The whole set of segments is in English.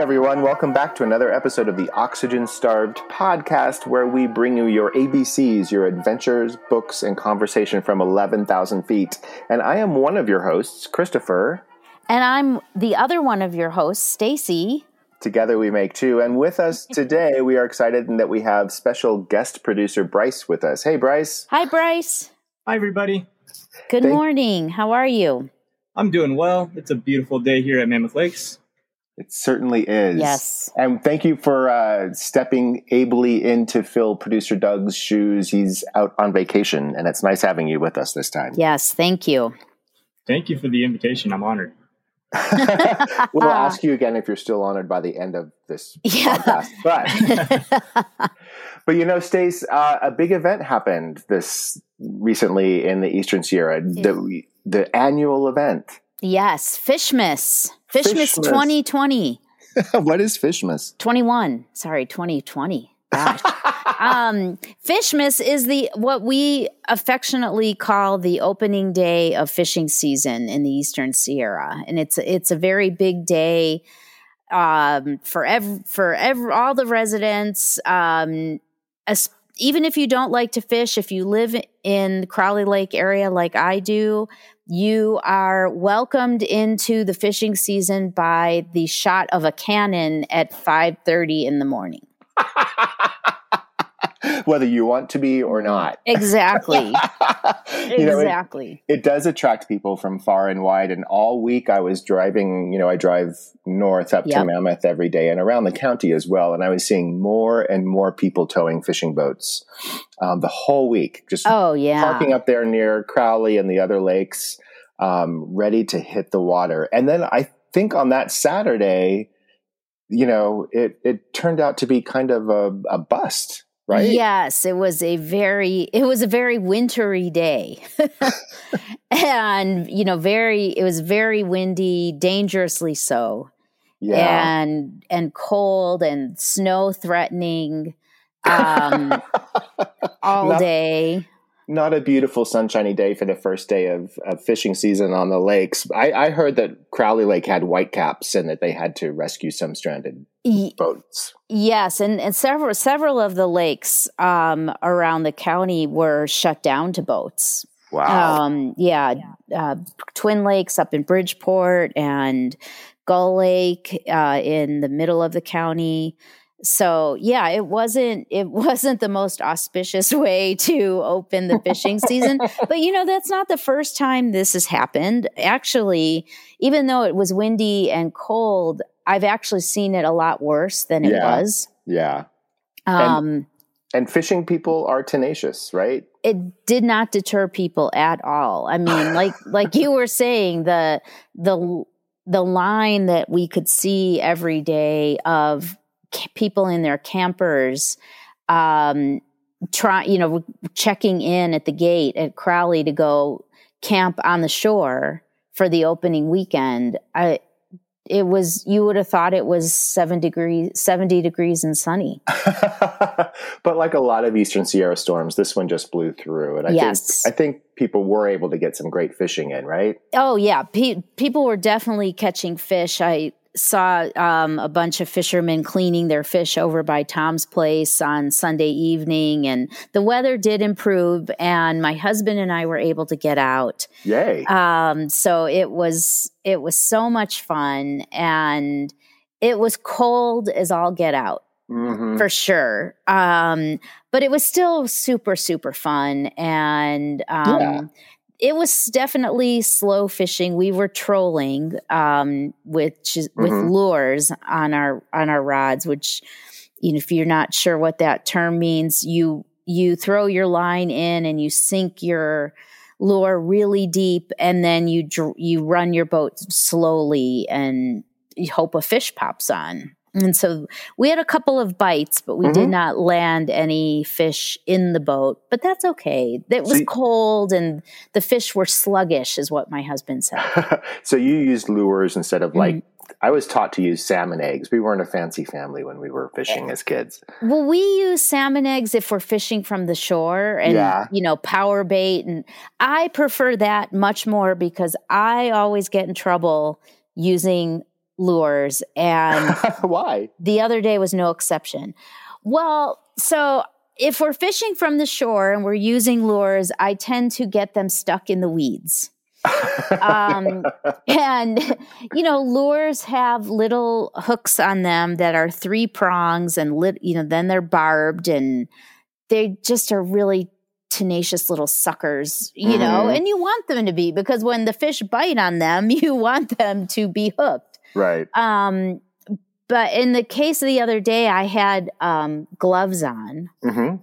Hey everyone, welcome back to another episode of the Oxygen Starved podcast where we bring you your ABCs, your adventures, books, and conversation from 11,000 feet. And I am one of your hosts, Christopher. And I'm the other one of your hosts, Stacy. Together we make two. And with us today, we are excited that we have special guest producer Bryce with us. Hey, Bryce. Hi, Bryce. Hi, everybody. Good Thank- morning. How are you? I'm doing well. It's a beautiful day here at Mammoth Lakes. It certainly is. Yes. And thank you for uh, stepping ably in to fill producer Doug's shoes. He's out on vacation, and it's nice having you with us this time. Yes, thank you. Thank you for the invitation. I'm honored. we'll ask you again if you're still honored by the end of this yeah. podcast. But, but you know, Stace, uh, a big event happened this recently in the Eastern Sierra. The, the annual event. Yes, Fishmas. Fishmas, Fishmas. 2020. what is Fishmas? 21. Sorry, 2020. Gosh. um, Fishmas is the what we affectionately call the opening day of fishing season in the Eastern Sierra, and it's it's a very big day um, for ev- for ev- all the residents. Um, as, even if you don't like to fish, if you live in Crowley Lake area like I do, you are welcomed into the fishing season by the shot of a cannon at 5:30 in the morning. Whether you want to be or not. Exactly. exactly. Know, it, it, does attract people from far and wide. And all week I was driving, you know, I drive north up yep. to Mammoth every day and around the county as well. And I was seeing more and more people towing fishing boats um, the whole week. Just oh, yeah. parking up there near Crowley and the other lakes, um, ready to hit the water. And then I think on that Saturday, you know, it, it turned out to be kind of a, a bust right? Yes, it was a very it was a very wintry day. and you know, very it was very windy, dangerously so. Yeah. And and cold and snow threatening um all not, day not a beautiful sunshiny day for the first day of, of fishing season on the lakes. I, I, heard that Crowley Lake had whitecaps and that they had to rescue some stranded boats. Yes, and, and several several of the lakes um, around the county were shut down to boats. Wow. Um, yeah, uh, Twin Lakes up in Bridgeport and Gull Lake uh, in the middle of the county so yeah it wasn't it wasn't the most auspicious way to open the fishing season but you know that's not the first time this has happened actually even though it was windy and cold i've actually seen it a lot worse than it yeah. was yeah um and, and fishing people are tenacious right it did not deter people at all i mean like like you were saying the the the line that we could see every day of people in their campers um, try you know checking in at the gate at Crowley to go camp on the shore for the opening weekend. I it was you would have thought it was 7 degrees 70 degrees and sunny. But like a lot of eastern sierra storms this one just blew through. And i yes. think i think people were able to get some great fishing in right? Oh yeah. Pe- people were definitely catching fish. I saw um, a bunch of fishermen cleaning their fish over by Tom's place on Sunday evening, and the weather did improve, and my husband and I were able to get out. Yay! Um, so it was it was so much fun, and it was cold as all get out. Mm-hmm. For sure. Um, but it was still super, super fun. And um, yeah it was definitely slow fishing. We were trolling um, with mm-hmm. with lures on our on our rods, which you know, if you're not sure what that term means, you you throw your line in and you sink your lure really deep, and then you you run your boat slowly and you hope a fish pops on. And so we had a couple of bites, but we mm-hmm. did not land any fish in the boat. But that's okay. It was so you, cold and the fish were sluggish, is what my husband said. so you used lures instead of like, mm-hmm. I was taught to use salmon eggs. We weren't a fancy family when we were fishing as kids. Well, we use salmon eggs if we're fishing from the shore and, yeah. you know, power bait. And I prefer that much more because I always get in trouble using lures and why? the other day was no exception. Well so if we're fishing from the shore and we're using lures i tend to get them stuck in the weeds. Um, and you know lures have little hooks on them that are three prongs and lit, you know then they're barbed and they just are really tenacious little suckers you mm-hmm. know and you want them to be because when the fish bite on them you want them to be hooked Right. Um, but in the case of the other day, I had um, gloves on mm-hmm.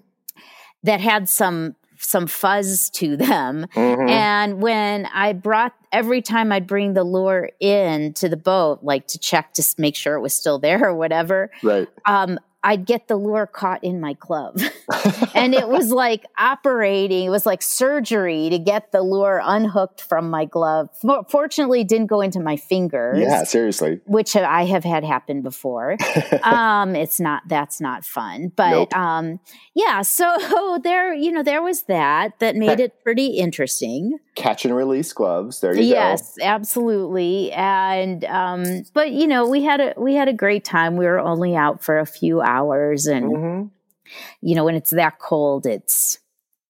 that had some some fuzz to them. Mm-hmm. And when I brought every time I'd bring the lure in to the boat, like to check to make sure it was still there or whatever, right. um, I'd get the lure caught in my glove. and it was like operating, it was like surgery to get the lure unhooked from my glove. Fortunately, didn't go into my fingers. Yeah, seriously. Which I have had happen before. um, it's not, that's not fun. But nope. um, yeah, so there, you know, there was that that made it pretty interesting catch and release gloves. There you yes, go. Yes, absolutely. And um, but you know, we had a we had a great time. We were only out for a few hours, and mm-hmm. you know, when it's that cold, it's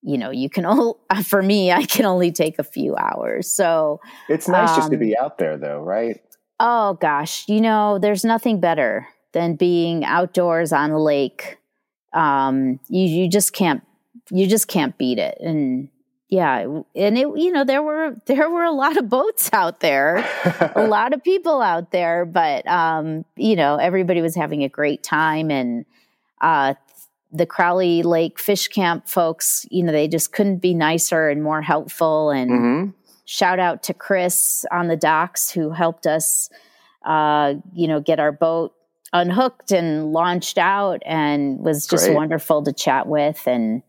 you know, you can only for me, I can only take a few hours. So it's nice um, just to um, be out there, though, right? Oh gosh, you know, there's nothing better than being outdoors on a lake. Um, you you just can't you just can't beat it, and yeah and it you know there were there were a lot of boats out there a lot of people out there but um you know everybody was having a great time and uh the crowley lake fish camp folks you know they just couldn't be nicer and more helpful and mm-hmm. shout out to chris on the docks who helped us uh you know get our boat unhooked and launched out and was just great. wonderful to chat with and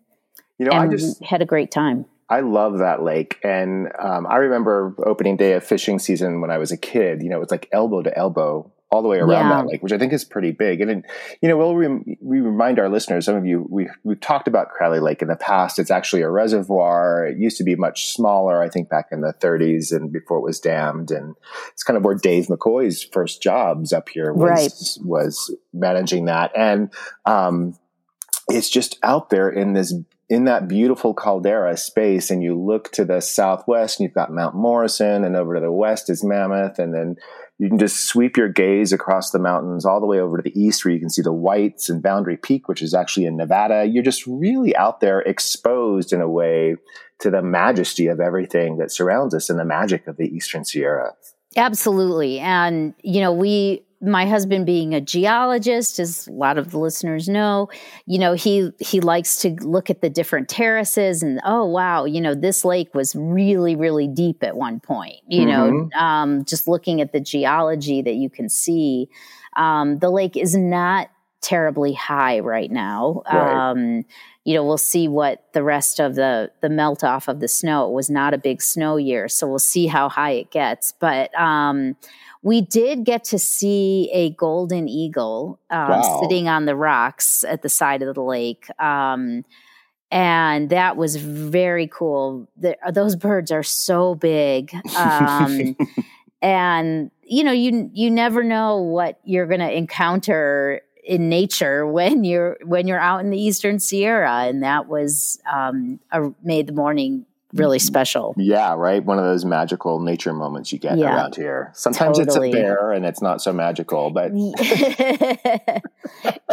you know, and I just had a great time. I love that lake. And um, I remember opening day of fishing season when I was a kid. You know, it was like elbow to elbow all the way around yeah. that lake, which I think is pretty big. And, you know, we'll re- we remind our listeners, some of you, we, we've talked about Crowley Lake in the past. It's actually a reservoir. It used to be much smaller, I think, back in the 30s and before it was dammed. And it's kind of where Dave McCoy's first jobs up here was, right. was managing that. And, um, it's just out there in this in that beautiful caldera space and you look to the southwest and you've got Mount Morrison and over to the west is Mammoth and then you can just sweep your gaze across the mountains all the way over to the east where you can see the Whites and Boundary Peak, which is actually in Nevada. You're just really out there exposed in a way to the majesty of everything that surrounds us and the magic of the Eastern Sierra. Absolutely. And, you know, we my husband being a geologist as a lot of the listeners know you know he he likes to look at the different terraces and oh wow you know this lake was really really deep at one point you mm-hmm. know um, just looking at the geology that you can see um, the lake is not terribly high right now right. Um, you know we'll see what the rest of the the melt off of the snow it was not a big snow year so we'll see how high it gets but um we did get to see a golden eagle um, wow. sitting on the rocks at the side of the lake. Um, and that was very cool. The, those birds are so big. Um, and you know, you you never know what you're going to encounter in nature when you're when you're out in the eastern Sierra, and that was um, a, made the morning really special. Yeah, right. One of those magical nature moments you get yeah, around here. Sometimes totally. it's a bear and it's not so magical, but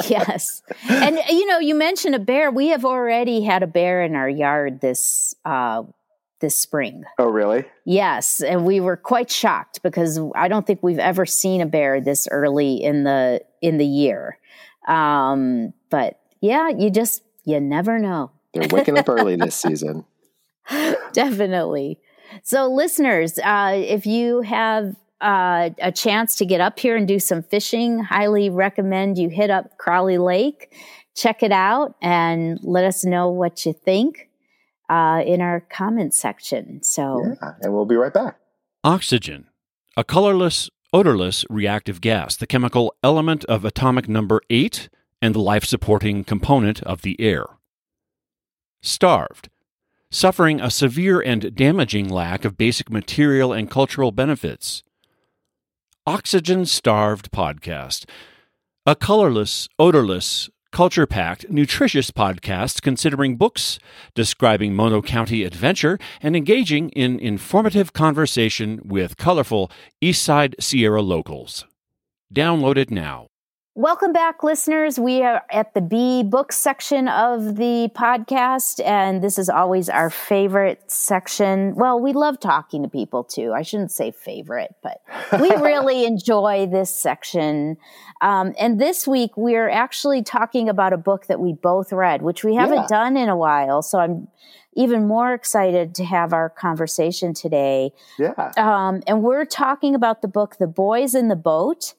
yes. And you know, you mentioned a bear. We have already had a bear in our yard this uh this spring. Oh, really? Yes, and we were quite shocked because I don't think we've ever seen a bear this early in the in the year. Um, but yeah, you just you never know. They're waking up early this season. Definitely. So, listeners, uh, if you have uh, a chance to get up here and do some fishing, highly recommend you hit up Crowley Lake, check it out, and let us know what you think uh, in our comment section. So, yeah, and we'll be right back. Oxygen, a colorless, odorless reactive gas, the chemical element of atomic number eight and the life supporting component of the air. Starved, suffering a severe and damaging lack of basic material and cultural benefits. Oxygen Starved Podcast, a colorless, odorless, culture packed, nutritious podcast considering books, describing Mono County adventure, and engaging in informative conversation with colorful Eastside Sierra locals. Download it now. Welcome back, listeners. We are at the B book section of the podcast, and this is always our favorite section. Well, we love talking to people too. I shouldn't say favorite, but we really enjoy this section. Um, and this week, we're actually talking about a book that we both read, which we haven't yeah. done in a while. So I'm even more excited to have our conversation today. Yeah. Um, and we're talking about the book, The Boys in the Boat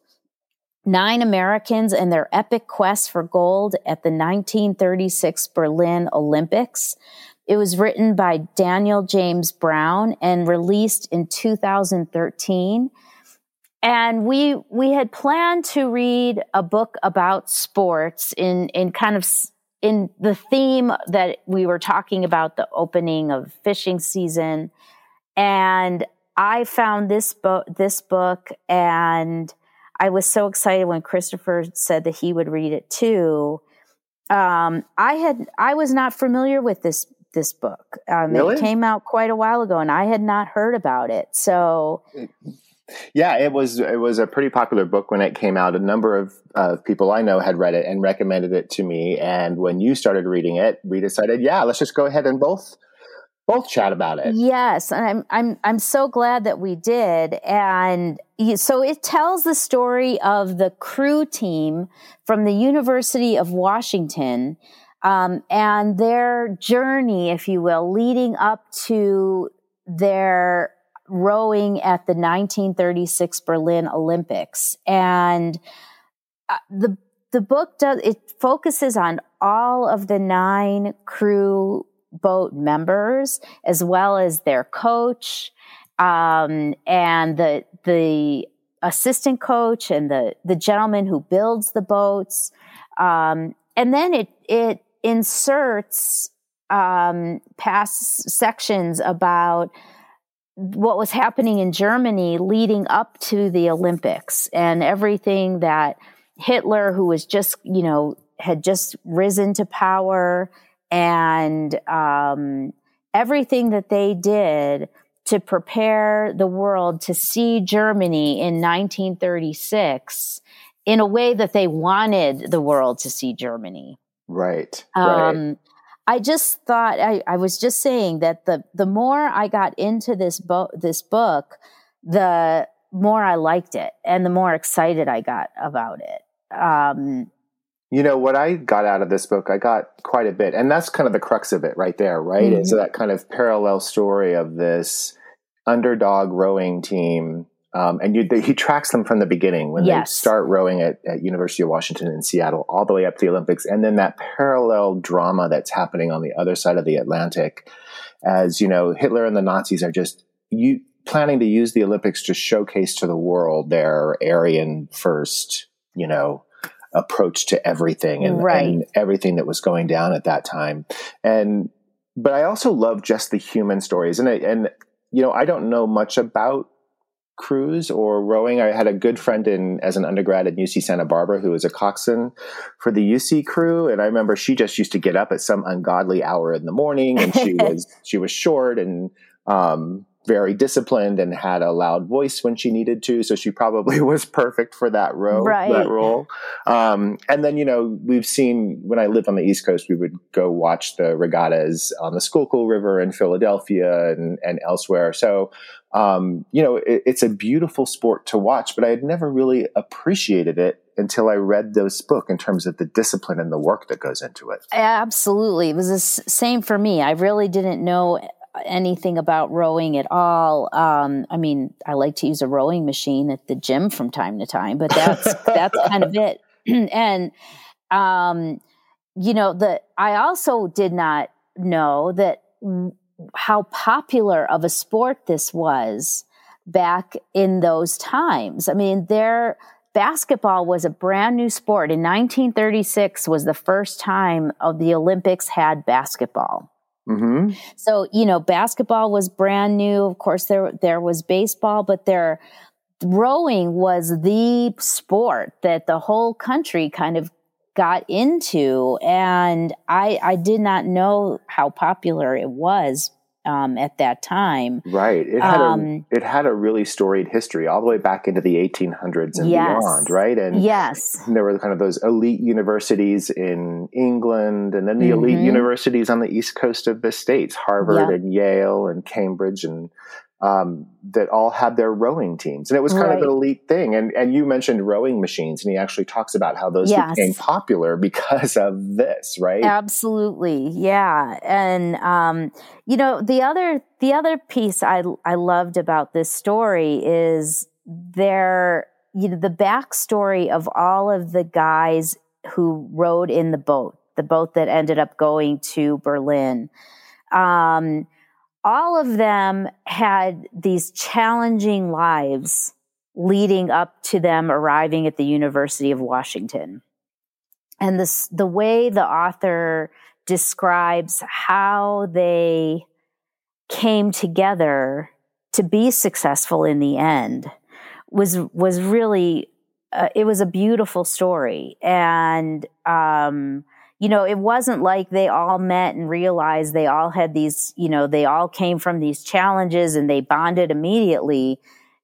nine Americans and their epic quest for gold at the 1936 Berlin Olympics. It was written by Daniel James Brown and released in 2013. And we we had planned to read a book about sports in in kind of in the theme that we were talking about the opening of fishing season. And I found this book this book and I was so excited when Christopher said that he would read it too. Um, I had I was not familiar with this this book. Um, really? It came out quite a while ago, and I had not heard about it. So, yeah, it was it was a pretty popular book when it came out. A number of uh, people I know had read it and recommended it to me. And when you started reading it, we decided, yeah, let's just go ahead and both both chat about it. Yes, and I'm I'm I'm so glad that we did. And so it tells the story of the crew team from the University of Washington um, and their journey, if you will, leading up to their rowing at the 1936 Berlin Olympics. And uh, the the book does it focuses on all of the nine crew boat members as well as their coach um, and the the assistant coach and the the gentleman who builds the boats. Um, and then it it inserts um, past sections about what was happening in Germany leading up to the Olympics and everything that Hitler, who was just, you know, had just risen to power and um, everything that they did to prepare the world to see Germany in 1936 in a way that they wanted the world to see Germany. Right. Um, right. I just thought I, I, was just saying that the the more I got into this book this book, the more I liked it and the more excited I got about it. Um, you know, what I got out of this book, I got quite a bit. And that's kind of the crux of it right there, right? Mm-hmm. Is that kind of parallel story of this underdog rowing team. Um, and you, he tracks them from the beginning when yes. they start rowing at, at University of Washington in Seattle all the way up to the Olympics. And then that parallel drama that's happening on the other side of the Atlantic as, you know, Hitler and the Nazis are just you planning to use the Olympics to showcase to the world their Aryan first, you know, approach to everything and, right. and everything that was going down at that time. And but I also love just the human stories. And I, and you know, I don't know much about crews or rowing. I had a good friend in as an undergrad at UC Santa Barbara who was a coxswain for the UC crew, and I remember she just used to get up at some ungodly hour in the morning, and she was she was short and um, very disciplined and had a loud voice when she needed to. So she probably was perfect for that role. Right. That role. Um, and then, you know, we've seen when I lived on the East Coast, we would go watch the regattas on the Schuylkill River in Philadelphia and, and elsewhere. So, um, you know, it, it's a beautiful sport to watch, but I had never really appreciated it until I read this book in terms of the discipline and the work that goes into it. Absolutely. It was the same for me. I really didn't know anything about rowing at all. Um, I mean, I like to use a rowing machine at the gym from time to time, but that's that's kind of it. and um, you know, the I also did not know that how popular of a sport this was back in those times. I mean, there basketball was a brand new sport. In 1936 was the first time of the Olympics had basketball. Mm-hmm. So you know, basketball was brand new. Of course, there there was baseball, but there rowing was the sport that the whole country kind of got into, and I I did not know how popular it was um, at that time. Right. It had um, a it had a really storied history all the way back into the 1800s and yes. beyond. Right. And yes, there were kind of those elite universities in England, and then the mm-hmm. elite universities on the east coast of the states, Harvard yep. and Yale and Cambridge and um, that all had their rowing teams, and it was kind right. of an elite thing. And and you mentioned rowing machines, and he actually talks about how those yes. became popular because of this, right? Absolutely, yeah. And um, you know, the other the other piece I I loved about this story is there, you know, the backstory of all of the guys who rowed in the boat, the boat that ended up going to Berlin. Um, all of them had these challenging lives leading up to them arriving at the University of Washington. And this, the way the author describes how they came together to be successful in the end was was really uh, it was a beautiful story and um, you know, it wasn't like they all met and realized they all had these, you know, they all came from these challenges and they bonded immediately.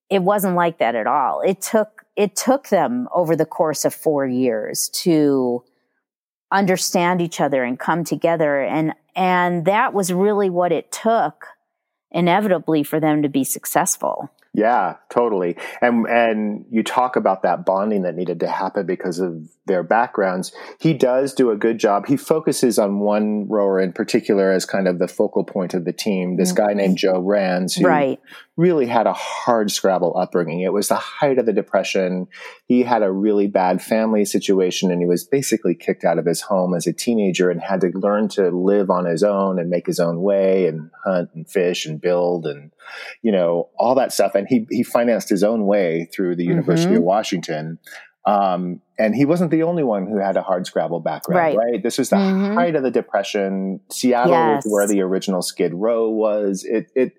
It wasn't like that at all. It took, it took them over the course of four years to understand each other and come together. And, and that was really what it took inevitably for them to be successful. Yeah, totally. And and you talk about that bonding that needed to happen because of their backgrounds. He does do a good job. He focuses on one rower in particular as kind of the focal point of the team. This mm-hmm. guy named Joe Rantz, who right. really had a hard scrabble upbringing. It was the height of the depression. He had a really bad family situation and he was basically kicked out of his home as a teenager and had to learn to live on his own and make his own way and hunt and fish and build and you know all that stuff and he he financed his own way through the University mm-hmm. of Washington um, and he wasn't the only one who had a hard Scrabble background, right? right? This was the mm-hmm. height of the Depression. Seattle yes. was where the original Skid Row was. It it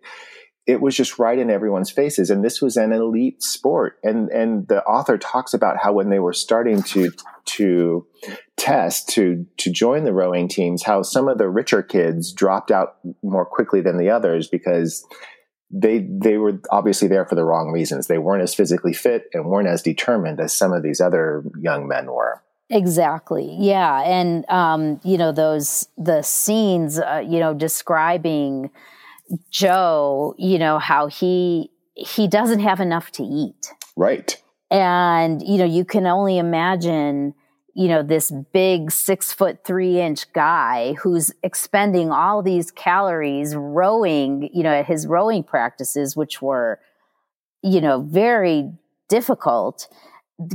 it was just right in everyone's faces, and this was an elite sport. And and the author talks about how when they were starting to to test to to join the rowing teams, how some of the richer kids dropped out more quickly than the others because they they were obviously there for the wrong reasons. They weren't as physically fit and weren't as determined as some of these other young men were. Exactly. Yeah, and um, you know those the scenes, uh, you know, describing Joe, you know how he he doesn't have enough to eat. Right. And you know you can only imagine you know, this big six foot three inch guy who's expending all these calories rowing, you know, at his rowing practices, which were, you know, very difficult,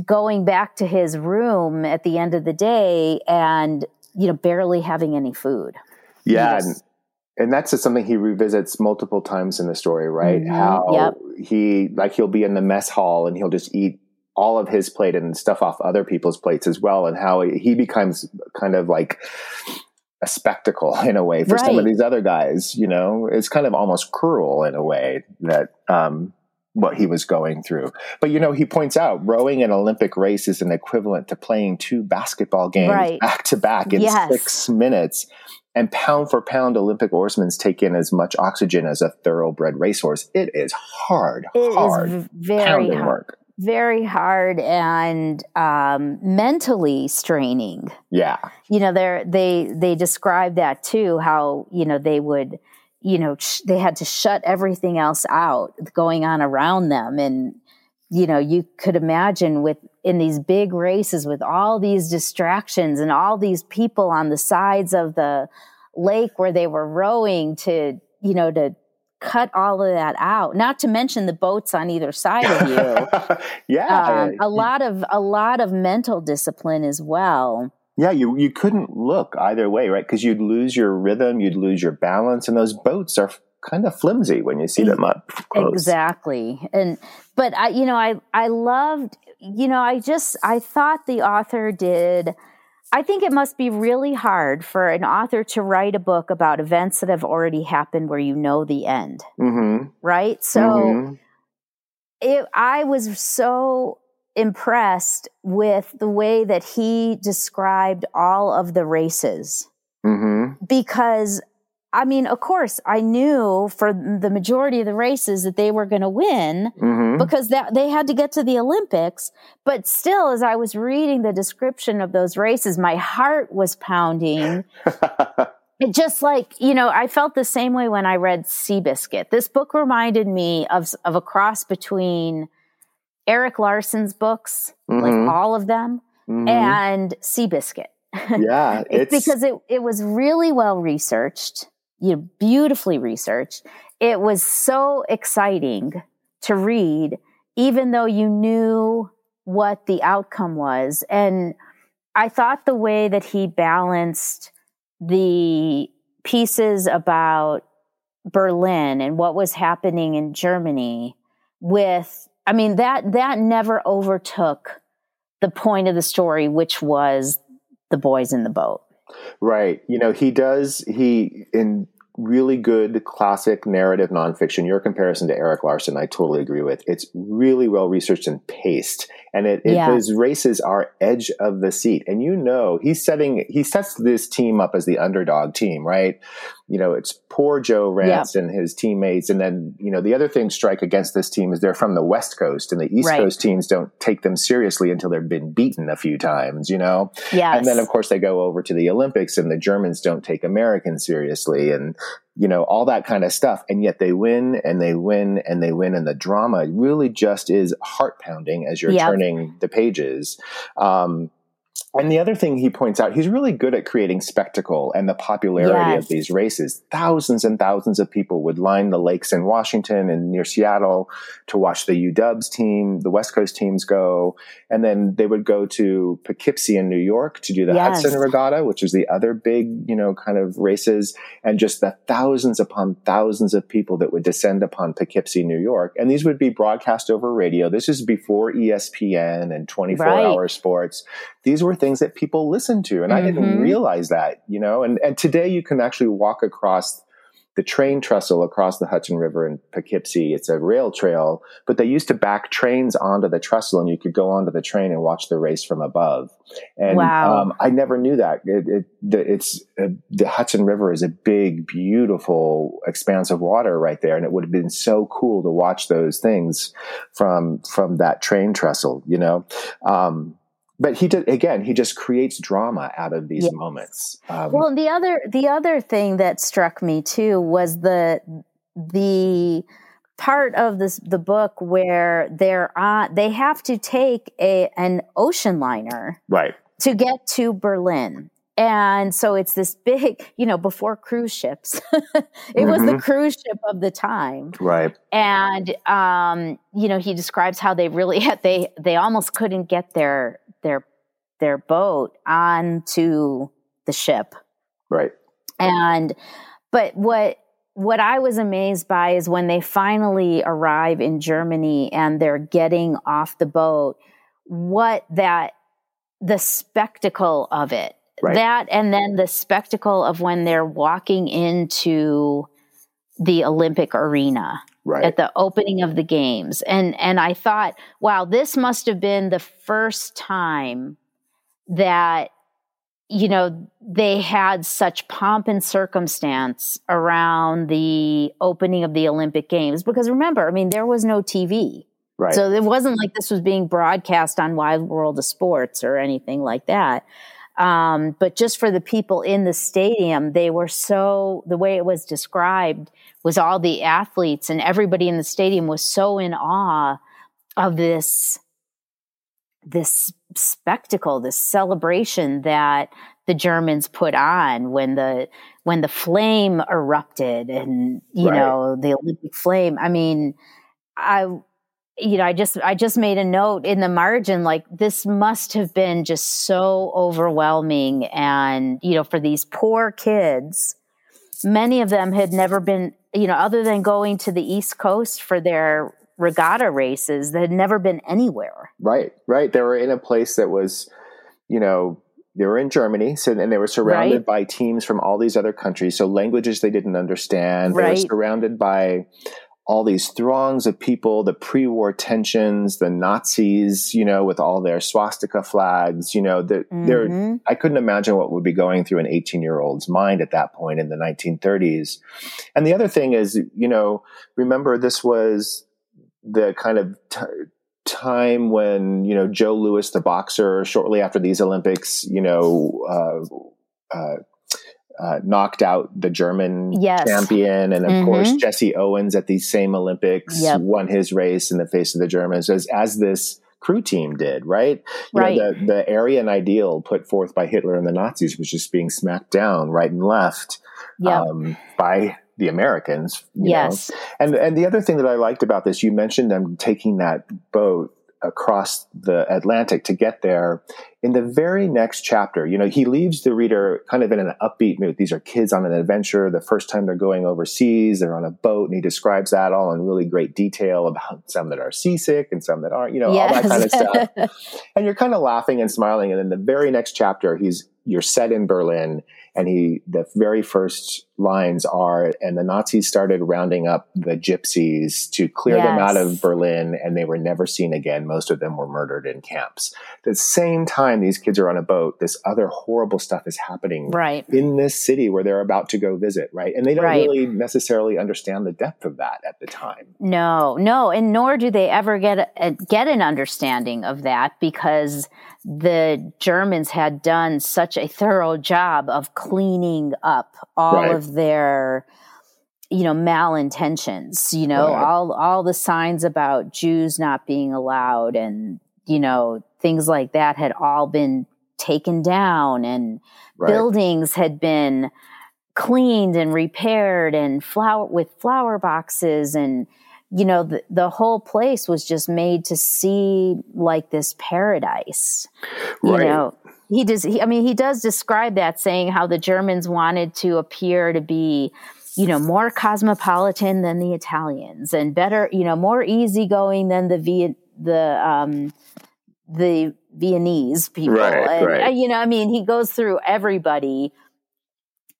going back to his room at the end of the day and, you know, barely having any food. Yeah. and, and that's just something he revisits multiple times in the story, right? Mm-hmm, How yep. he, like, he'll be in the mess hall and he'll just eat all of his plate and stuff off other people's plates as well, and how he becomes kind of like a spectacle in a way for right. some of these other guys. You know, it's kind of almost cruel in a way that um, what he was going through. But you know, he points out rowing an Olympic race is an equivalent to playing two basketball games right. back to back in yes. six minutes. And pound for pound, Olympic oarsmen take in as much oxygen as a thoroughbred racehorse. It is hard, it hard, is very hard. work very hard and um, mentally straining. Yeah, you know, they they they describe that too. How you know they would, you know, sh- they had to shut everything else out going on around them, and you know, you could imagine with in these big races with all these distractions and all these people on the sides of the lake where they were rowing to you know, to cut all of that out. Not to mention the boats on either side of you. yeah, um, a lot of a lot of mental discipline as well. Yeah, you you couldn't look either way, right? Because you'd lose your rhythm, you'd lose your balance, and those boats are kind of flimsy when you see them up close. Exactly, and but I, you know, I I loved, you know, I just I thought the author did I think it must be really hard for an author to write a book about events that have already happened where you know the end. Mm-hmm. Right? So mm-hmm. it, I was so impressed with the way that he described all of the races. Mm-hmm. Because I mean, of course, I knew for the majority of the races that they were going to win mm-hmm. because that they had to get to the Olympics. But still, as I was reading the description of those races, my heart was pounding. it just like you know, I felt the same way when I read Seabiscuit. This book reminded me of of a cross between Erik Larson's books, mm-hmm. like all of them, mm-hmm. and Seabiscuit. Yeah, it's, it's because it it was really well researched you know, beautifully researched. It was so exciting to read, even though you knew what the outcome was. And I thought the way that he balanced the pieces about Berlin and what was happening in Germany with, I mean, that, that never overtook the point of the story, which was the boys in the boat. Right. You know, he does, he, in really good classic narrative nonfiction, your comparison to Erik Larson, I totally agree with. It's really well researched and paced. And it, it yeah. his races are edge of the seat. And you know, he's setting, he sets this team up as the underdog team, right? you know, it's poor Joe yeah. and his teammates. And then, you know, the other thing strike against this team is they're from the West Coast and the East right. Coast teams don't take them seriously until they've been beaten a few times, you know? Yes. And then, of course, they go over to the Olympics and the Germans don't take Americans seriously and, you know, all that kind of stuff. And yet they win and they win and they win. And the drama really just is heart pounding as you're yep. turning the pages. Um, and the other thing he points out, he's really good at creating spectacle and the popularity yes. of these races. Thousands and thousands of people would line the lakes in Washington and near Seattle to watch the UW's team, the West Coast teams go. And then they would go to Poughkeepsie in New York to do the yes. Hudson Regatta, which is the other big, you know, kind of races. And just the thousands upon thousands of people that would descend upon Poughkeepsie, New York. And these would be broadcast over radio. This is before ESPN and 24 right. hour sports. These were things that people listened to. And mm-hmm. I didn't mm-hmm. realize that, you know, and, and today you can actually walk across the train trestle across the Hudson River in Poughkeepsie. It's a rail trail, but they used to back trains onto the trestle and you could go onto the train and watch the race from above. And wow. um, I never knew that. It, it, it's uh, the Hudson River is a big, beautiful expanse of water right there. And it would have been so cool to watch those things from, from that train trestle, you know? Um, but he did again he just creates drama out of these moments. Um, well the other the other thing that struck me too was the the part of this the book where they're on they have to take a an ocean liner right. to get to berlin. And so it's this big you know before cruise ships. It mm-hmm. was the mm-hmm. cruise ship of the time. Right. And um you know he describes how they really had they they almost couldn't get their their their boat onto the ship. Right. And but what what I was amazed by is when they finally arrive in Germany and they're getting off the boat, what that the spectacle of it. Right. That and then the spectacle of when they're walking into the Olympic arena right. at the opening of the games. And and I thought, wow, this must have been the first time that you know they had such pomp and circumstance around the opening of the Olympic Games because remember, I mean, there was no TV. Right. So it wasn't like this was being broadcast on Wide World of Sports or anything like that. Um, but just for the people in the stadium, they were so, the way it was described was all the athletes and everybody in the stadium was so in awe of this this spectacle, this celebration that the Germans put on when the when the flame erupted and you right. know the Olympic flame. I mean, I you know, I just I just made a note in the margin like this must have been just so overwhelming and you know for these poor kids many of them had never been you know other than going to the east coast for their regatta races that had never been anywhere. Right, right. They were in a place that was, you know, they were in Germany, so and they were surrounded right. by teams from all these other countries. So languages they didn't understand. Right. They were surrounded by all these throngs of people, the pre-war tensions, the Nazis, you know, with all their swastika flags, you know, they're, mm-hmm. they're, I couldn't imagine what would be going through an 18 year old's mind at that point in the 1930s. And the other thing is, you know, remember this was the kind of t- time when you know Joe Louis, the boxer, shortly after these Olympics, you know, uh, uh, uh, knocked out the German yes. champion, and of mm-hmm. course Jesse Owens at these same Olympics yep. won his race in the face of the Germans as as this crew team did, right? You right. Know, the, the Aryan ideal put forth by Hitler and the Nazis was just being smacked down right and left yep. um, by the Americans. yes. Know? And and the other thing that I liked about this, you mentioned them taking that boat across the Atlantic to get there. In the very next chapter, you know, he leaves the reader kind of in an upbeat mood. These are kids on an adventure. The first time they're going overseas, they're on a boat, and he describes that all in really great detail about some that are seasick and some that aren't, you know, yes. all that kind of stuff. and you're kind of laughing and smiling. And in the very next chapter, he's you're set in Berlin and he the very first lines are and the nazis started rounding up the gypsies to clear yes. them out of berlin and they were never seen again most of them were murdered in camps At the same time these kids are on a boat this other horrible stuff is happening right. in this city where they're about to go visit right and they don't right. really necessarily understand the depth of that at the time no no and nor do they ever get a, get an understanding of that because the Germans had done such a thorough job of cleaning up all right. of their you know malintentions you know right. all all the signs about Jews not being allowed and you know things like that had all been taken down and right. buildings had been cleaned and repaired and flower with flower boxes and you know, the, the whole place was just made to see like this paradise. Right. You know, he does, he, I mean, he does describe that saying how the Germans wanted to appear to be, you know, more cosmopolitan than the Italians and better, you know, more easygoing than the Viet, the, um, the Viennese people. Right, and, right. you know, I mean, he goes through everybody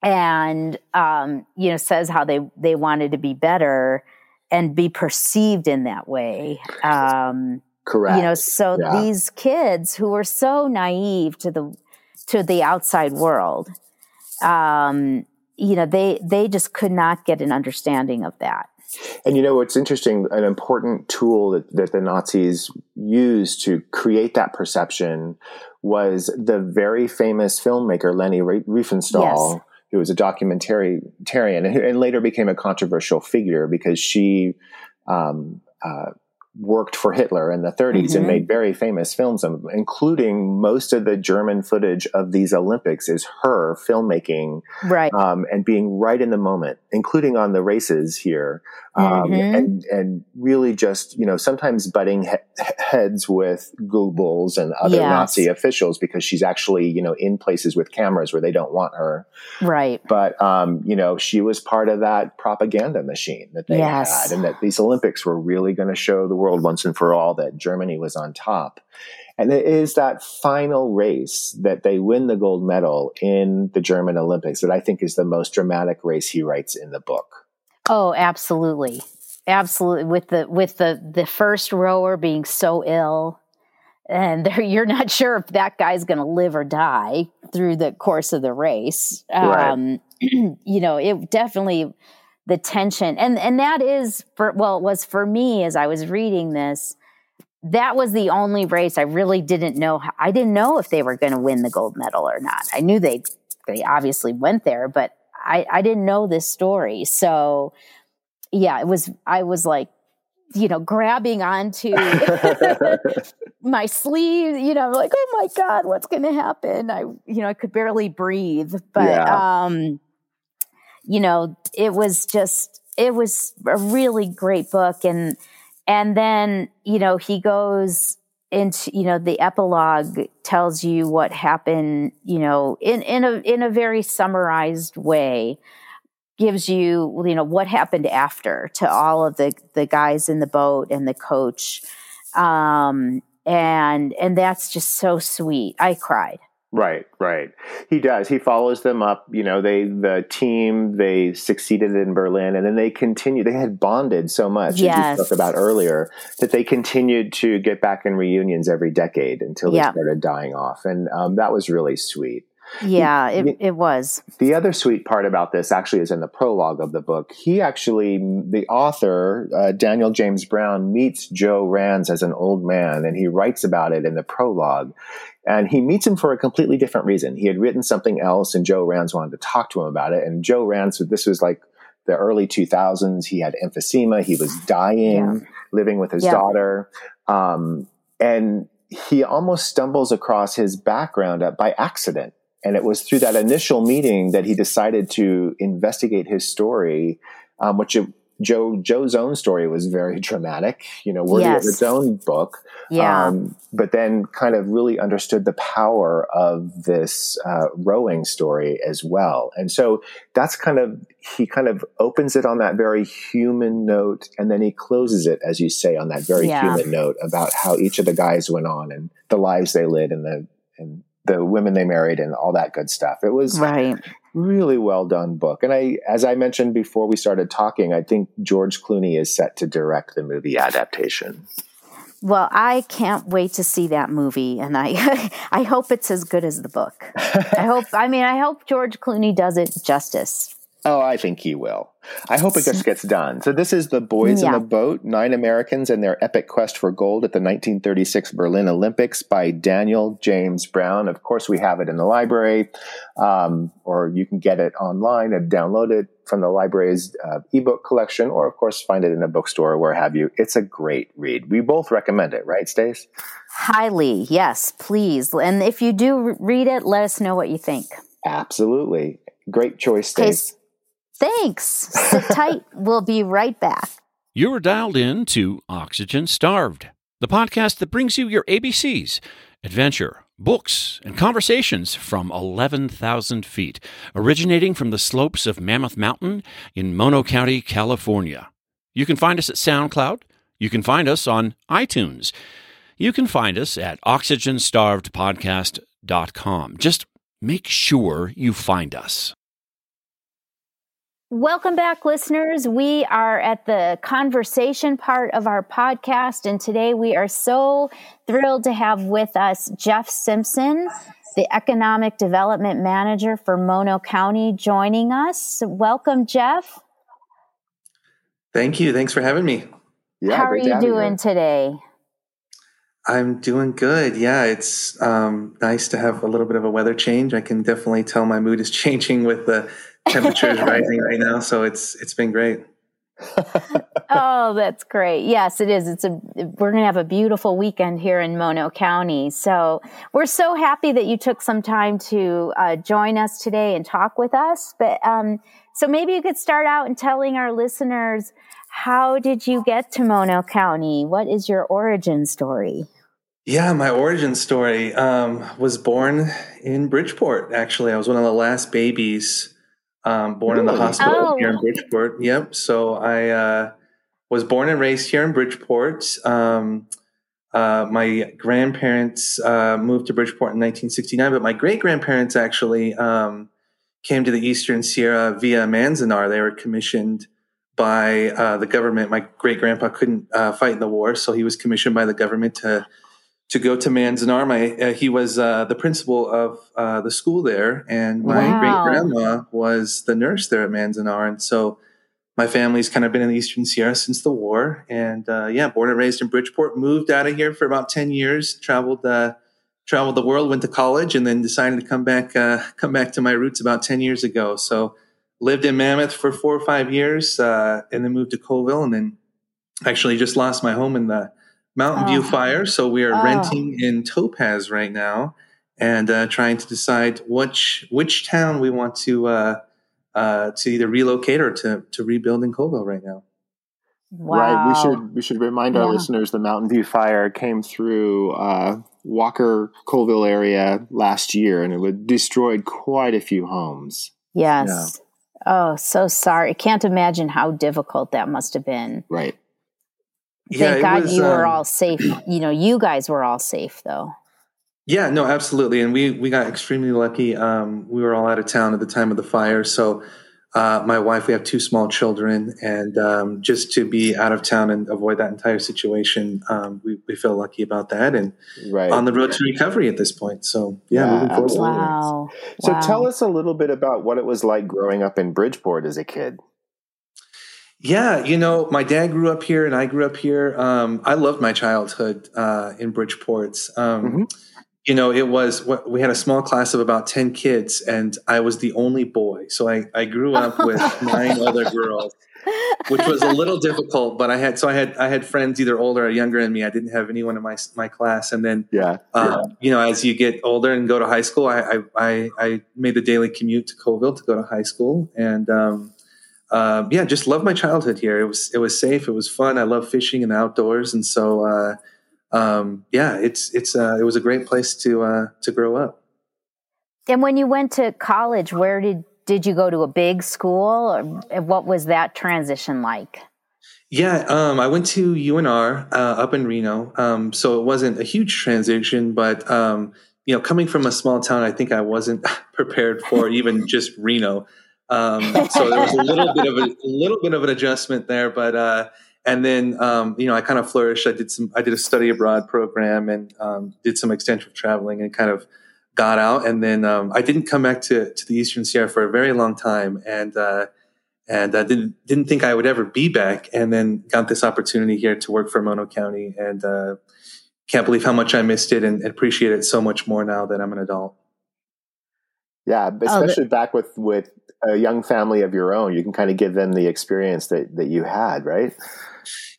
and, um, you know, says how they, they wanted to be better and be perceived in that way. Um, Correct. You know, so yeah. these kids who are so naive to the to the outside world, um, you know, they they just could not get an understanding of that. And you know what's interesting? An important tool that, that the Nazis used to create that perception was the very famous filmmaker Leni Riefenstahl, yes who was a documentarian and, and later became a controversial figure because she um, uh, worked for Hitler in the 30s mm-hmm. and made very famous films, including most of the German footage of these Olympics is her filmmaking, right, um, and being right in the moment, including on the races here, um, mm-hmm. and and really just you know sometimes butting he- heads with Goebbels and other yes. Nazi officials because she's actually you know in places with cameras where they don't want her, right? But um, you know she was part of that propaganda machine that they yes. had, and that these Olympics were really going to show the world once and for all that Germany was on top. And it is that final race that they win the gold medal in the German Olympics that I think is the most dramatic race he writes in the book. Oh, absolutely. Absolutely. With the with the the first rower being so ill and you're not sure if that guy's going to live or die through the course of the race. Right. Um, you know, it definitely the tension and and that is for well it was for me as i was reading this that was the only race i really didn't know i didn't know if they were going to win the gold medal or not i knew they they obviously went there but i i didn't know this story so yeah it was i was like you know, grabbing onto my sleeve, you know, like, oh my God, what's going to happen? I, you know, I could barely breathe, but, yeah. um, you know, it was just, it was a really great book. And, and then, you know, he goes into, you know, the epilogue tells you what happened, you know, in, in a, in a very summarized way gives you you know what happened after to all of the the guys in the boat and the coach. Um and and that's just so sweet. I cried right right he does he follows them up you know they the team they succeeded in berlin and then they continue they had bonded so much yes. as you spoke about earlier that they continued to get back in reunions every decade until they started dying off and um, that was really sweet yeah, it, it was. The other sweet part about this actually is in the prologue of the book. He actually, the author, uh, Daniel James Brown, meets Joe Rantz as an old man and he writes about it in the prologue. And he meets him for a completely different reason. He had written something else and Joe Rantz wanted to talk to him about it. And Joe Rantz, this was like the early 2000s. He had emphysema. He was dying, yeah. living with his yeah. daughter. Um, and he almost stumbles across his background by accident and it was through that initial meeting that he decided to investigate his story, um, which Joe Joe's own story was very dramatic, you know, worthy yes. of its own book. Yeah. Um, but then kind of really understood the power of this uh, rowing story as well. And so that's kind of he kind of opens it on that very human note, and then he closes it, as you say, on that very yeah. human note about how each of the guys went on and the lives they led and the and the women they married and all that good stuff. It was right. Really well done book. And I, as I mentioned before we started talking, I think George Clooney is set to direct the movie adaptation. Well, I can't wait to see that movie, and I, I hope it's as good as the book. I hope. I mean, I hope George Clooney does it justice. Oh, I think he will. I hope it just gets done. So this is the boys yeah. in the boat: nine Americans and their epic quest for gold at the 1936 Berlin Olympics by Daniel James Brown. Of course, we have it in the library, um, or you can get it online and download it from the library's uh, ebook collection, or of course, find it in a bookstore where have you. It's a great read. We both recommend it, right, Stace? Highly, yes, please. And if you do read it, let us know what you think. Absolutely. Great choice, Stace. Thanks. Sit tight. We'll be right back. You're dialed in to Oxygen Starved, the podcast that brings you your ABCs, adventure, books, and conversations from 11,000 feet, originating from the slopes of Mammoth Mountain in Mono County, California. You can find us at SoundCloud. You can find us on iTunes. You can find us at oxygenstarvedpodcast.com. Just make sure you find us. Welcome back, listeners. We are at the conversation part of our podcast, and today we are so thrilled to have with us Jeff Simpson, the Economic Development Manager for Mono County, joining us. Welcome, Jeff. Thank you. Thanks for having me. Yeah, How are you doing today? I'm doing good. Yeah, it's um, nice to have a little bit of a weather change. I can definitely tell my mood is changing with the temperature is rising right now, so it's it's been great. oh, that's great. Yes, it is. It's a we're going to have a beautiful weekend here in Mono County. So, we're so happy that you took some time to uh, join us today and talk with us. But um, so maybe you could start out and telling our listeners how did you get to Mono County? What is your origin story? Yeah, my origin story um, was born in Bridgeport. Actually, I was one of the last babies um, born really? in the hospital oh. here in Bridgeport. Yep. So I uh, was born and raised here in Bridgeport. Um, uh, my grandparents uh, moved to Bridgeport in 1969, but my great grandparents actually um, came to the Eastern Sierra via Manzanar. They were commissioned by uh, the government. My great grandpa couldn't uh, fight in the war, so he was commissioned by the government to to go to Manzanar. My uh, he was uh, the principal of uh, the school there, and my wow. great grandma was the nurse there at Manzanar, and so my family's kind of been in the Eastern Sierra since the war, and uh, yeah, born and raised in Bridgeport. Moved out of here for about ten years. Traveled uh, traveled the world, went to college, and then decided to come back uh, come back to my roots about ten years ago. So lived in Mammoth for four or five years, and then moved to Coleville, and then actually just lost my home in the Mountain View oh. fire, so we are oh. renting in Topaz right now and uh, trying to decide which which town we want to uh, uh, to either relocate or to to rebuild in Coleville right now. Wow. Right. We should we should remind yeah. our listeners the Mountain View fire came through uh, Walker Coleville area last year, and it would destroyed quite a few homes. Yes. Yeah. Oh, so sorry. I can't imagine how difficult that must have been. Right. Thank God was, you were um, all safe. You know, you guys were all safe though. Yeah, no, absolutely. And we we got extremely lucky. Um, we were all out of town at the time of the fire, so uh, my wife, we have two small children, and um, just to be out of town and avoid that entire situation, um, we, we, feel lucky about that, and right. on the road to recovery at this point. So yeah, yeah moving forward. Wow. So wow. tell us a little bit about what it was like growing up in Bridgeport as a kid. Yeah, you know, my dad grew up here, and I grew up here. Um, I loved my childhood uh, in Bridgeport. Um, mm-hmm you know, it was we had a small class of about 10 kids, and I was the only boy. So I, I grew up with nine other girls, which was a little difficult, but I had, so I had, I had friends either older or younger than me. I didn't have anyone in my, my class. And then, yeah, uh, yeah. you know, as you get older and go to high school, I, I, I, made the daily commute to Coleville to go to high school. And, um, uh, yeah, just love my childhood here. It was, it was safe. It was fun. I love fishing and outdoors. And so, uh, um, yeah, it's it's uh, it was a great place to uh, to grow up. And when you went to college, where did did you go to a big school, or what was that transition like? Yeah, um, I went to UNR uh, up in Reno, um, so it wasn't a huge transition, but um, you know, coming from a small town, I think I wasn't prepared for even just Reno. Um, so there was a little bit of a, a, little bit of an adjustment there, but uh, and then um, you know I kind of flourished. I did some I did a study abroad program and um, did some extensive traveling and kind of got out. And then um, I didn't come back to to the Eastern Sierra for a very long time, and uh, and I didn't didn't think I would ever be back. And then got this opportunity here to work for Mono County, and uh, can't believe how much I missed it and appreciate it so much more now that I'm an adult. Yeah, especially oh, the- back with with a young family of your own, you can kind of give them the experience that that you had, right?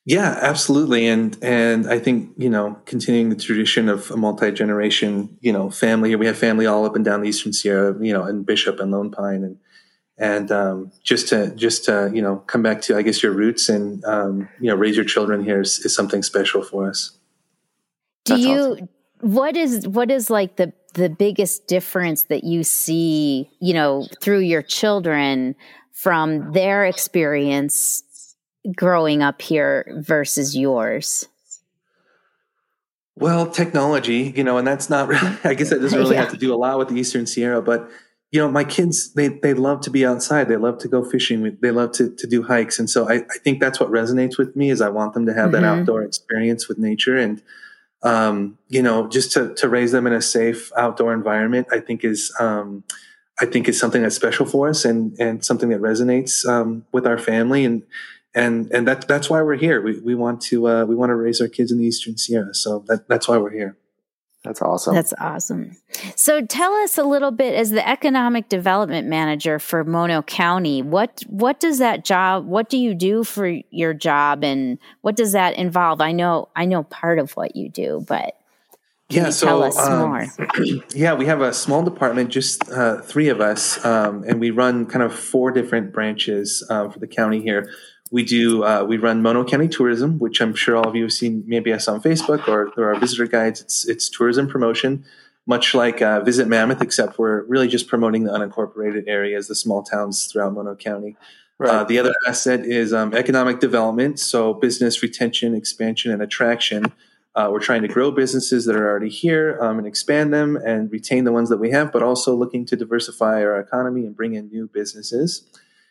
Yeah, absolutely. And and I think, you know, continuing the tradition of a multi-generation, you know, family. We have family all up and down the Eastern Sierra, you know, and Bishop and Lone Pine and and um, just to just to, you know, come back to I guess your roots and um, you know, raise your children here is, is something special for us. Do That's you awesome. What is what is like the the biggest difference that you see, you know, through your children from their experience growing up here versus yours? Well, technology, you know, and that's not really, I guess that doesn't really yeah. have to do a lot with the Eastern Sierra, but you know, my kids, they, they love to be outside. They love to go fishing. They love to, to do hikes. And so I, I think that's what resonates with me is I want them to have mm-hmm. that outdoor experience with nature. And, um, you know, just to, to raise them in a safe outdoor environment, I think is, um, I think is something that's special for us and, and something that resonates, um, with our family. And, and and that that's why we're here. We we want to uh, we want to raise our kids in the Eastern Sierra, so that that's why we're here. That's awesome. That's awesome. So tell us a little bit as the economic development manager for Mono County, what what does that job what do you do for your job and what does that involve? I know I know part of what you do, but can yeah, so, tell us um, more? Yeah, we have a small department, just uh, three of us, um, and we run kind of four different branches uh, for the county here. We do uh, we run Mono County Tourism, which I'm sure all of you have seen maybe us on Facebook or through our visitor guides. It's it's tourism promotion, much like uh, Visit Mammoth, except we're really just promoting the unincorporated areas, the small towns throughout Mono County. Right. Uh, the other asset is um, economic development, so business retention, expansion, and attraction. Uh, we're trying to grow businesses that are already here um, and expand them and retain the ones that we have, but also looking to diversify our economy and bring in new businesses.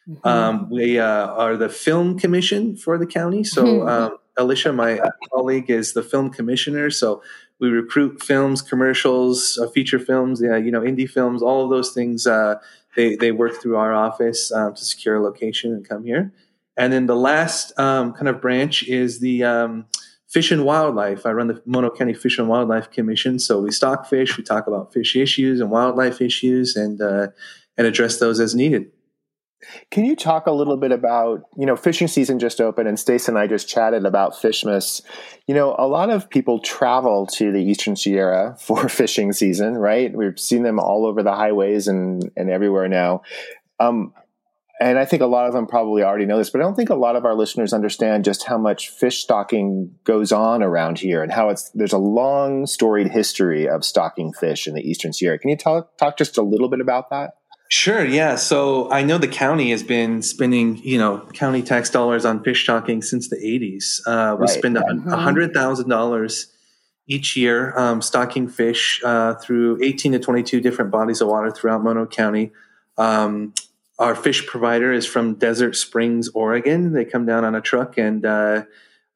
Mm-hmm. Um, we uh, are the film commission for the county. So, mm-hmm. um, Alicia, my colleague, is the film commissioner. So, we recruit films, commercials, uh, feature films, yeah, you know, indie films, all of those things. Uh, they they work through our office um, to secure a location and come here. And then the last um, kind of branch is the um, fish and wildlife. I run the Mono County Fish and Wildlife Commission. So we stock fish, we talk about fish issues and wildlife issues, and uh, and address those as needed. Can you talk a little bit about, you know, fishing season just opened and Stace and I just chatted about Fishmas. You know, a lot of people travel to the Eastern Sierra for fishing season, right? We've seen them all over the highways and, and everywhere now. Um, and I think a lot of them probably already know this, but I don't think a lot of our listeners understand just how much fish stocking goes on around here and how it's there's a long storied history of stocking fish in the Eastern Sierra. Can you talk talk just a little bit about that? Sure, yeah. So I know the county has been spending, you know, county tax dollars on fish stocking since the 80s. Uh, we right. spend mm-hmm. $100,000 each year um, stocking fish uh, through 18 to 22 different bodies of water throughout Mono County. Um, our fish provider is from Desert Springs, Oregon. They come down on a truck and, uh,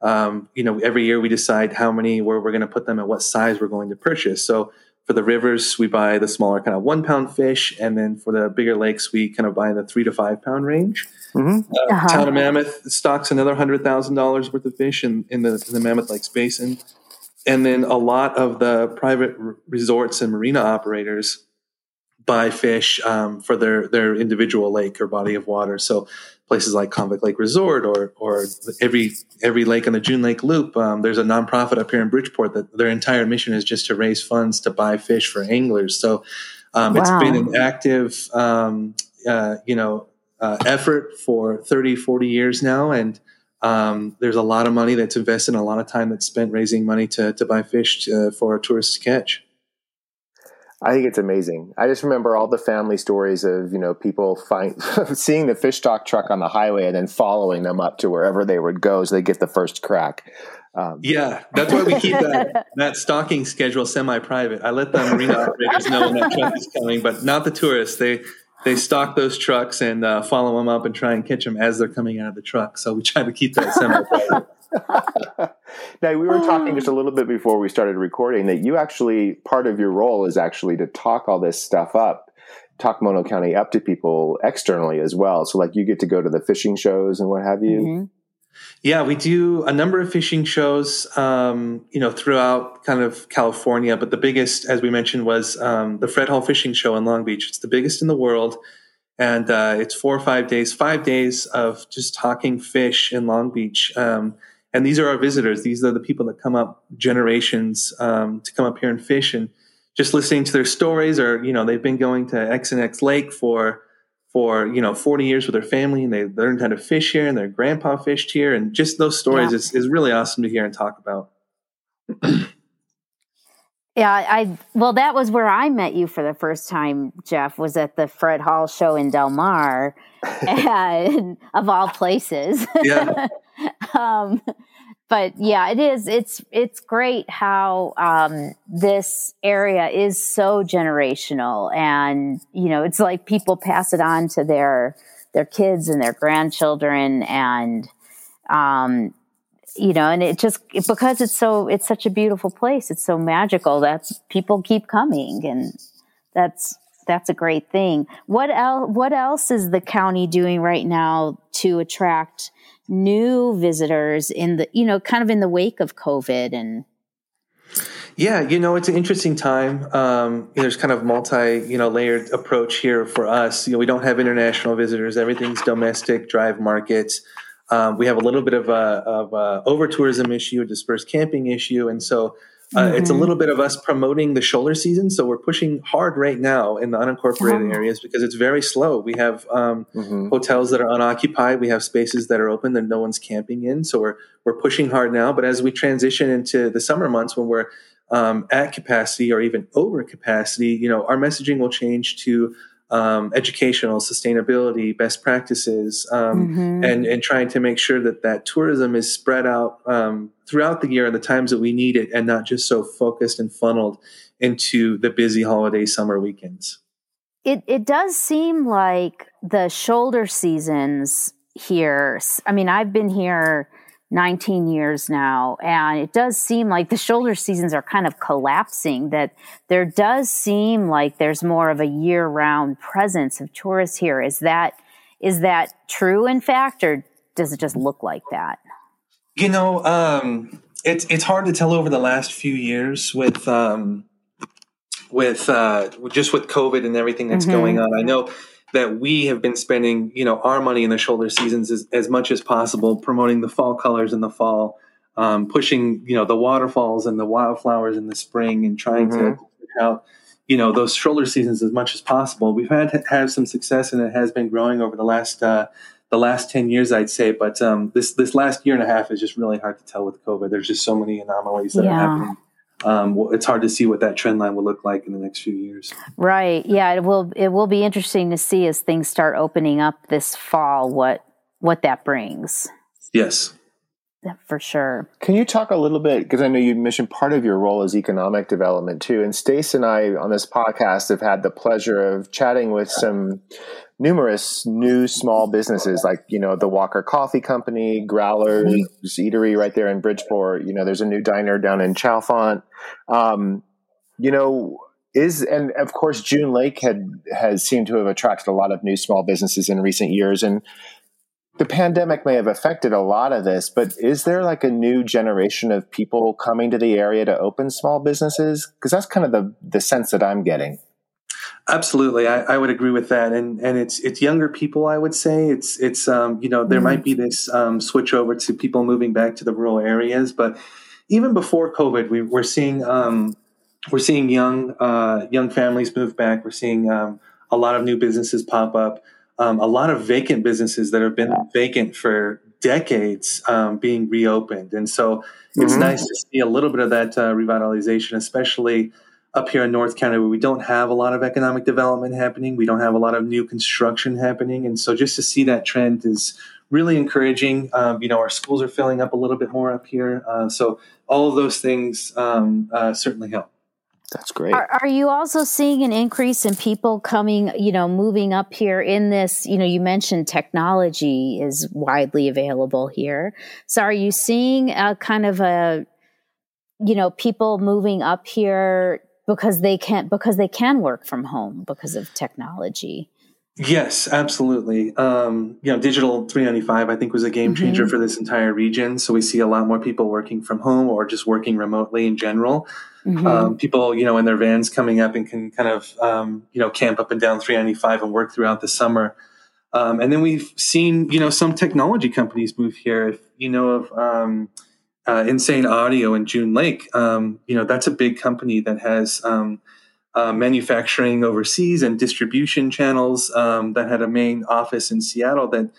um, you know, every year we decide how many, where we're going to put them and what size we're going to purchase. So for the rivers, we buy the smaller kind of one pound fish, and then for the bigger lakes, we kind of buy the three to five pound range. Mm-hmm. Uh, uh-huh. Town of Mammoth stocks another hundred thousand dollars worth of fish in, in, the, in the Mammoth Lakes Basin, and then a lot of the private r- resorts and marina operators buy fish um, for their their individual lake or body of water. So places like Convict Lake Resort or or every every lake on the June Lake Loop. Um, there's a nonprofit up here in Bridgeport that their entire mission is just to raise funds to buy fish for anglers. So um, wow. it's been an active, um, uh, you know, uh, effort for 30, 40 years now, and um, there's a lot of money that's invested and a lot of time that's spent raising money to to buy fish to, uh, for tourists to catch. I think it's amazing. I just remember all the family stories of you know people find seeing the fish stock truck on the highway and then following them up to wherever they would go so they get the first crack. Um, yeah, that's why we keep that that stocking schedule semi-private. I let the marina operators know when that truck is coming, but not the tourists. They they stock those trucks and uh, follow them up and try and catch them as they're coming out of the truck. So we try to keep that semi-private. now we were talking just a little bit before we started recording that you actually part of your role is actually to talk all this stuff up talk mono county up to people externally as well. So like you get to go to the fishing shows and what have you. Mm-hmm. yeah we do a number of fishing shows um, you know throughout kind of california. But the biggest as we mentioned was um, the fred hall fishing show in long beach. It's the biggest in the world. And uh, it's four or five days five days of just talking fish in long beach. Um, and these are our visitors. These are the people that come up generations um, to come up here and fish, and just listening to their stories. Or you know, they've been going to X and X Lake for for you know 40 years with their family, and they learned how to fish here, and their grandpa fished here, and just those stories yeah. is is really awesome to hear and talk about. Yeah, I well, that was where I met you for the first time, Jeff. Was at the Fred Hall show in Del Mar, and of all places. Yeah. um, but yeah, it is. It's it's great how um, this area is so generational, and you know, it's like people pass it on to their their kids and their grandchildren, and um, you know, and it just because it's so it's such a beautiful place, it's so magical that people keep coming, and that's that's a great thing. What else? What else is the county doing right now to attract new visitors in the you know kind of in the wake of COVID and? Yeah, you know, it's an interesting time. Um, there's kind of multi, you know, layered approach here for us. You know, we don't have international visitors. Everything's domestic drive markets. Um, we have a little bit of a, of a over tourism issue, a dispersed camping issue, and so uh, mm-hmm. it's a little bit of us promoting the shoulder season. So we're pushing hard right now in the unincorporated oh. areas because it's very slow. We have um, mm-hmm. hotels that are unoccupied. We have spaces that are open that no one's camping in. So we're we're pushing hard now. But as we transition into the summer months when we're um, at capacity or even over capacity, you know, our messaging will change to um, educational sustainability best practices um, mm-hmm. and and trying to make sure that that tourism is spread out um, throughout the year and the times that we need it and not just so focused and funneled into the busy holiday summer weekends it it does seem like the shoulder seasons here i mean i've been here 19 years now. And it does seem like the shoulder seasons are kind of collapsing, that there does seem like there's more of a year round presence of tourists here. Is that, is that true in fact, or does it just look like that? You know, um, it's, it's hard to tell over the last few years with, um, with, uh, just with COVID and everything that's mm-hmm. going on. I know that we have been spending, you know, our money in the shoulder seasons as, as much as possible, promoting the fall colors in the fall, um, pushing, you know, the waterfalls and the wildflowers in the spring, and trying mm-hmm. to push out, you know, those shoulder seasons as much as possible. We've had have some success, and it has been growing over the last uh, the last ten years, I'd say. But um, this this last year and a half is just really hard to tell with COVID. There's just so many anomalies that yeah. are happening um, it's hard to see what that trend line will look like in the next few years. Right. Yeah. It will. It will be interesting to see as things start opening up this fall. What what that brings. Yes. For sure. Can you talk a little bit because I know you mentioned part of your role is economic development too, and Stace and I on this podcast have had the pleasure of chatting with some numerous new small businesses like you know the Walker Coffee Company, Growlers mm-hmm. Eatery right there in Bridgeport. You know, there's a new diner down in Chalfant. Um, you know, is and of course June Lake had has seemed to have attracted a lot of new small businesses in recent years, and the pandemic may have affected a lot of this. But is there like a new generation of people coming to the area to open small businesses? Because that's kind of the the sense that I'm getting. Absolutely, I, I, would agree with that, and and it's it's younger people. I would say it's it's um, you know there mm-hmm. might be this um, switch over to people moving back to the rural areas, but even before COVID, we, we're seeing um, we're seeing young uh, young families move back. We're seeing um, a lot of new businesses pop up, um, a lot of vacant businesses that have been vacant for decades um, being reopened, and so it's mm-hmm. nice to see a little bit of that uh, revitalization, especially up here in North County where we don't have a lot of economic development happening. We don't have a lot of new construction happening. And so just to see that trend is really encouraging. Um, you know, our schools are filling up a little bit more up here. Uh, so all of those things um, uh, certainly help. That's great. Are, are, you also seeing an increase in people coming, you know, moving up here in this? You know, you mentioned technology is widely available here. So are you seeing a kind of a, you know, people moving up here because they can't, because they can work from home because of technology. Yes, absolutely. Um, you know, digital 395 I think was a game changer mm-hmm. for this entire region. So we see a lot more people working from home or just working remotely in general. Mm-hmm. Um, people, you know, in their vans coming up and can kind of, um, you know, camp up and down 395 and work throughout the summer. Um, and then we've seen, you know, some technology companies move here. If you know of, um, uh, Insane Audio in June Lake, um, you know, that's a big company that has um, uh, manufacturing overseas and distribution channels that had a main office in Seattle that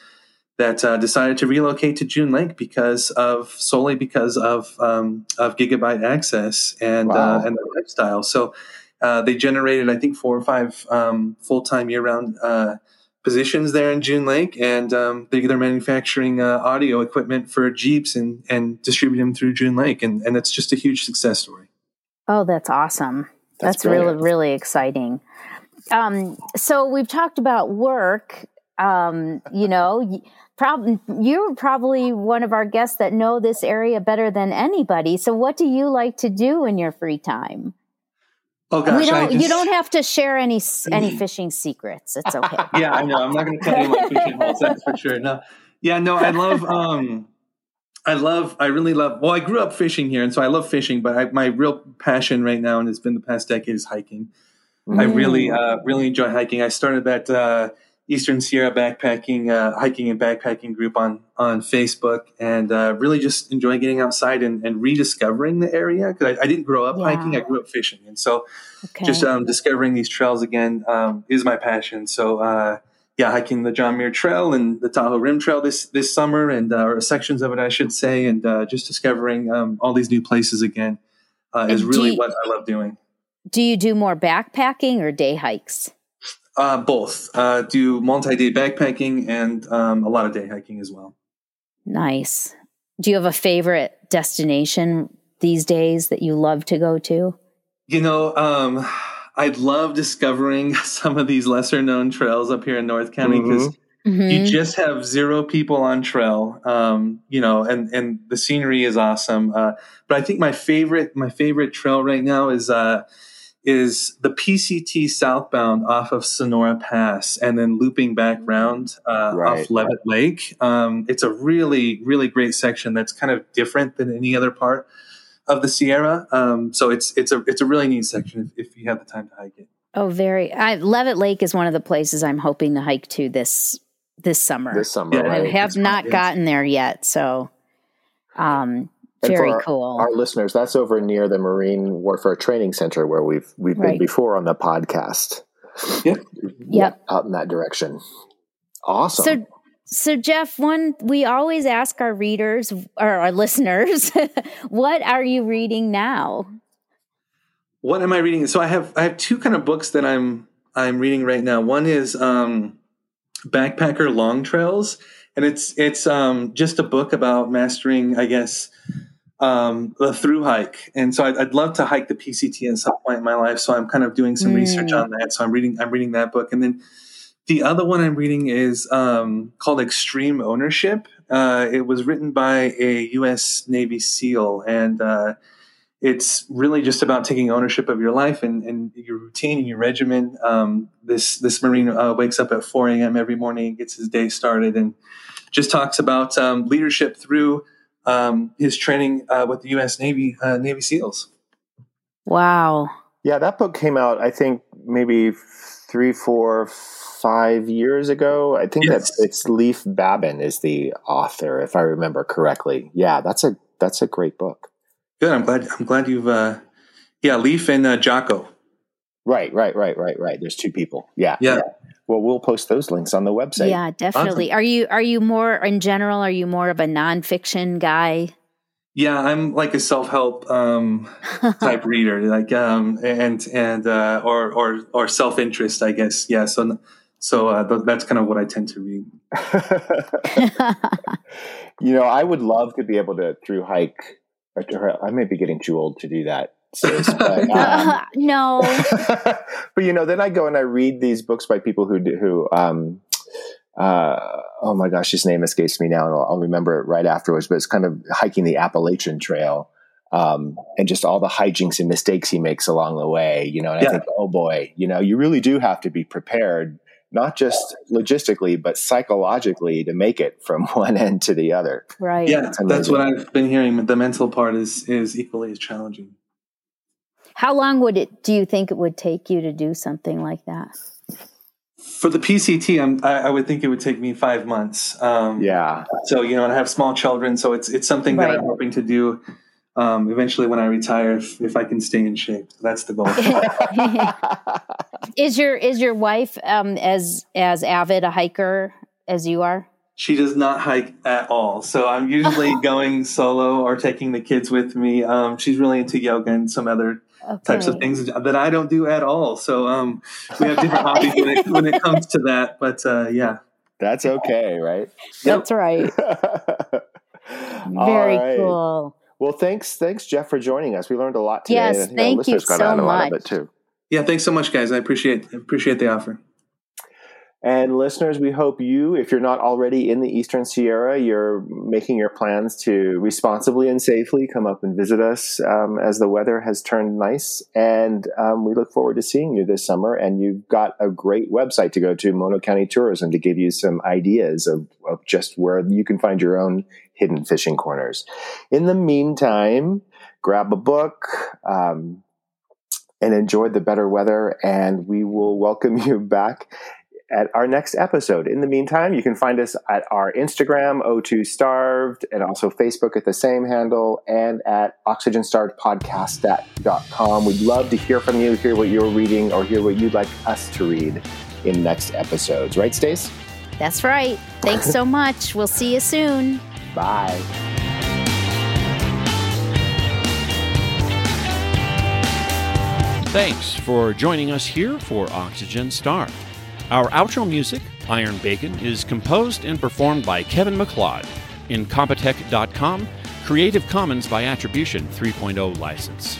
that uh, decided to relocate to June Lake because of solely because of um, of gigabyte access and uh, wow. and the lifestyle. So uh, they generated, I think, four or five um, full time year round uh, positions there in June Lake, and um, they, are manufacturing uh, audio equipment for Jeeps and and distribute them through June Lake, and and it's just a huge success story. Oh, that's awesome! That's, that's really really exciting. Um, so we've talked about work. Um, you know, prob- you're probably one of our guests that know this area better than anybody. So, what do you like to do in your free time? Oh gosh, we don't, just, you don't have to share any any fishing secrets. It's okay. yeah, I know. I'm not going to tell you my fishing holes. That's for sure. No, yeah, no. I love. um I love. I really love. Well, I grew up fishing here, and so I love fishing. But I, my real passion right now, and it's been the past decade, is hiking. Mm. I really, mm. uh, really enjoy hiking. I started that uh, Eastern Sierra backpacking, uh, hiking and backpacking group on on Facebook, and uh, really just enjoy getting outside and, and rediscovering the area because I, I, didn't grow up yeah. hiking; I grew up fishing, and so okay. just um, discovering these trails again um, is my passion. So, uh, yeah, hiking the John Muir Trail and the Tahoe Rim Trail this this summer, and uh, or sections of it, I should say, and uh, just discovering um, all these new places again uh, is really you, what I love doing. Do you do more backpacking or day hikes? Uh, both. Uh, do multi day backpacking and um, a lot of day hiking as well. Nice. Do you have a favorite destination these days that you love to go to? You know, um, I love discovering some of these lesser known trails up here in North County because mm-hmm. mm-hmm. you just have zero people on trail. Um, you know, and and the scenery is awesome. Uh, but I think my favorite my favorite trail right now is. Is the PCT southbound off of Sonora Pass and then looping back round uh, right. off Leavitt Lake. Um, it's a really, really great section that's kind of different than any other part of the Sierra. Um, so it's it's a it's a really neat section if, if, you have the time to hike it. Oh, very. I, Leavitt Lake is one of the places I'm hoping to hike to this this summer. This summer, yeah, right? I have not gotten there yet, so um, very our, cool. Our listeners, that's over near the Marine Warfare Training Center where we've we've right. been before on the podcast. Yep. Yep. Out in that direction. Awesome. So so Jeff, one we always ask our readers or our listeners, what are you reading now? What am I reading? So I have I have two kind of books that I'm I'm reading right now. One is um, Backpacker Long Trails, and it's it's um, just a book about mastering, I guess, um, the through hike. And so I'd, I'd, love to hike the PCT at some point in my life. So I'm kind of doing some mm. research on that. So I'm reading I'm reading that book, and then the other one I'm reading is um, called Extreme Ownership. Uh, it was written by a U.S. Navy SEAL, and uh, it's really just about taking ownership of your life and, and your routine and your regimen. Um, this this Marine uh, wakes up at 4 a.m. every morning, gets his day started, and just talks about um, leadership through um, his training uh, with the U.S. Navy uh, Navy SEALs. Wow. Yeah, that book came out. I think maybe three, four, five years ago. I think yes. that it's Leif Babin is the author, if I remember correctly. Yeah, that's a that's a great book. Good. I'm glad. I'm glad you've. Uh, yeah, Leif and uh, Jocko. Right, right, right, right, right. There's two people. Yeah, yeah. yeah. Well, we'll post those links on the website. Yeah, definitely. Awesome. Are you are you more in general? Are you more of a nonfiction guy? Yeah, I'm like a self help um, type reader, like um, and and uh, or or or self interest, I guess. Yeah, so so uh, th- that's kind of what I tend to read. you know, I would love to be able to through hike I may be getting too old to do that. Sis, but, um, no. but you know, then I go and I read these books by people who do, who um, uh, oh my gosh, his name escapes me now, and I'll, I'll, remember it right afterwards. But it's kind of hiking the Appalachian Trail, um, and just all the hijinks and mistakes he makes along the way. You know, and yeah. I think, oh boy, you know, you really do have to be prepared not just logistically but psychologically to make it from one end to the other. Right. Yeah, that's what I've been hearing. The mental part is is equally as challenging. How long would it do you think it would take you to do something like that? For the PCT, I'm, I, I would think it would take me five months. Um, yeah. So you know, I have small children, so it's it's something right. that I'm hoping to do um, eventually when I retire, if, if I can stay in shape. That's the goal. is your is your wife um, as as avid a hiker as you are? She does not hike at all. So I'm usually going solo or taking the kids with me. Um, she's really into yoga and some other okay. types of things that I don't do at all. So um, we have different hobbies when it, when it comes to that. But uh, yeah. That's okay, right? That's right. Very right. cool. Well, thanks, thanks, Jeff, for joining us. We learned a lot today. Yes, thank you so much. too. Yeah, thanks so much, guys. I appreciate appreciate the offer. And listeners, we hope you, if you're not already in the Eastern Sierra, you're making your plans to responsibly and safely come up and visit us um, as the weather has turned nice. And um, we look forward to seeing you this summer. And you've got a great website to go to, Mono County Tourism, to give you some ideas of, of just where you can find your own hidden fishing corners. In the meantime, grab a book. Um, and enjoy the better weather, and we will welcome you back at our next episode. In the meantime, you can find us at our Instagram, O2 Starved, and also Facebook at the same handle, and at oxygenstarvedpodcast.com. We'd love to hear from you, hear what you're reading, or hear what you'd like us to read in next episodes. Right, Stace? That's right. Thanks so much. We'll see you soon. Bye. Thanks for joining us here for Oxygen Starved. Our outro music, Iron Bacon, is composed and performed by Kevin MacLeod. Incompetech.com, Creative Commons by Attribution 3.0 license.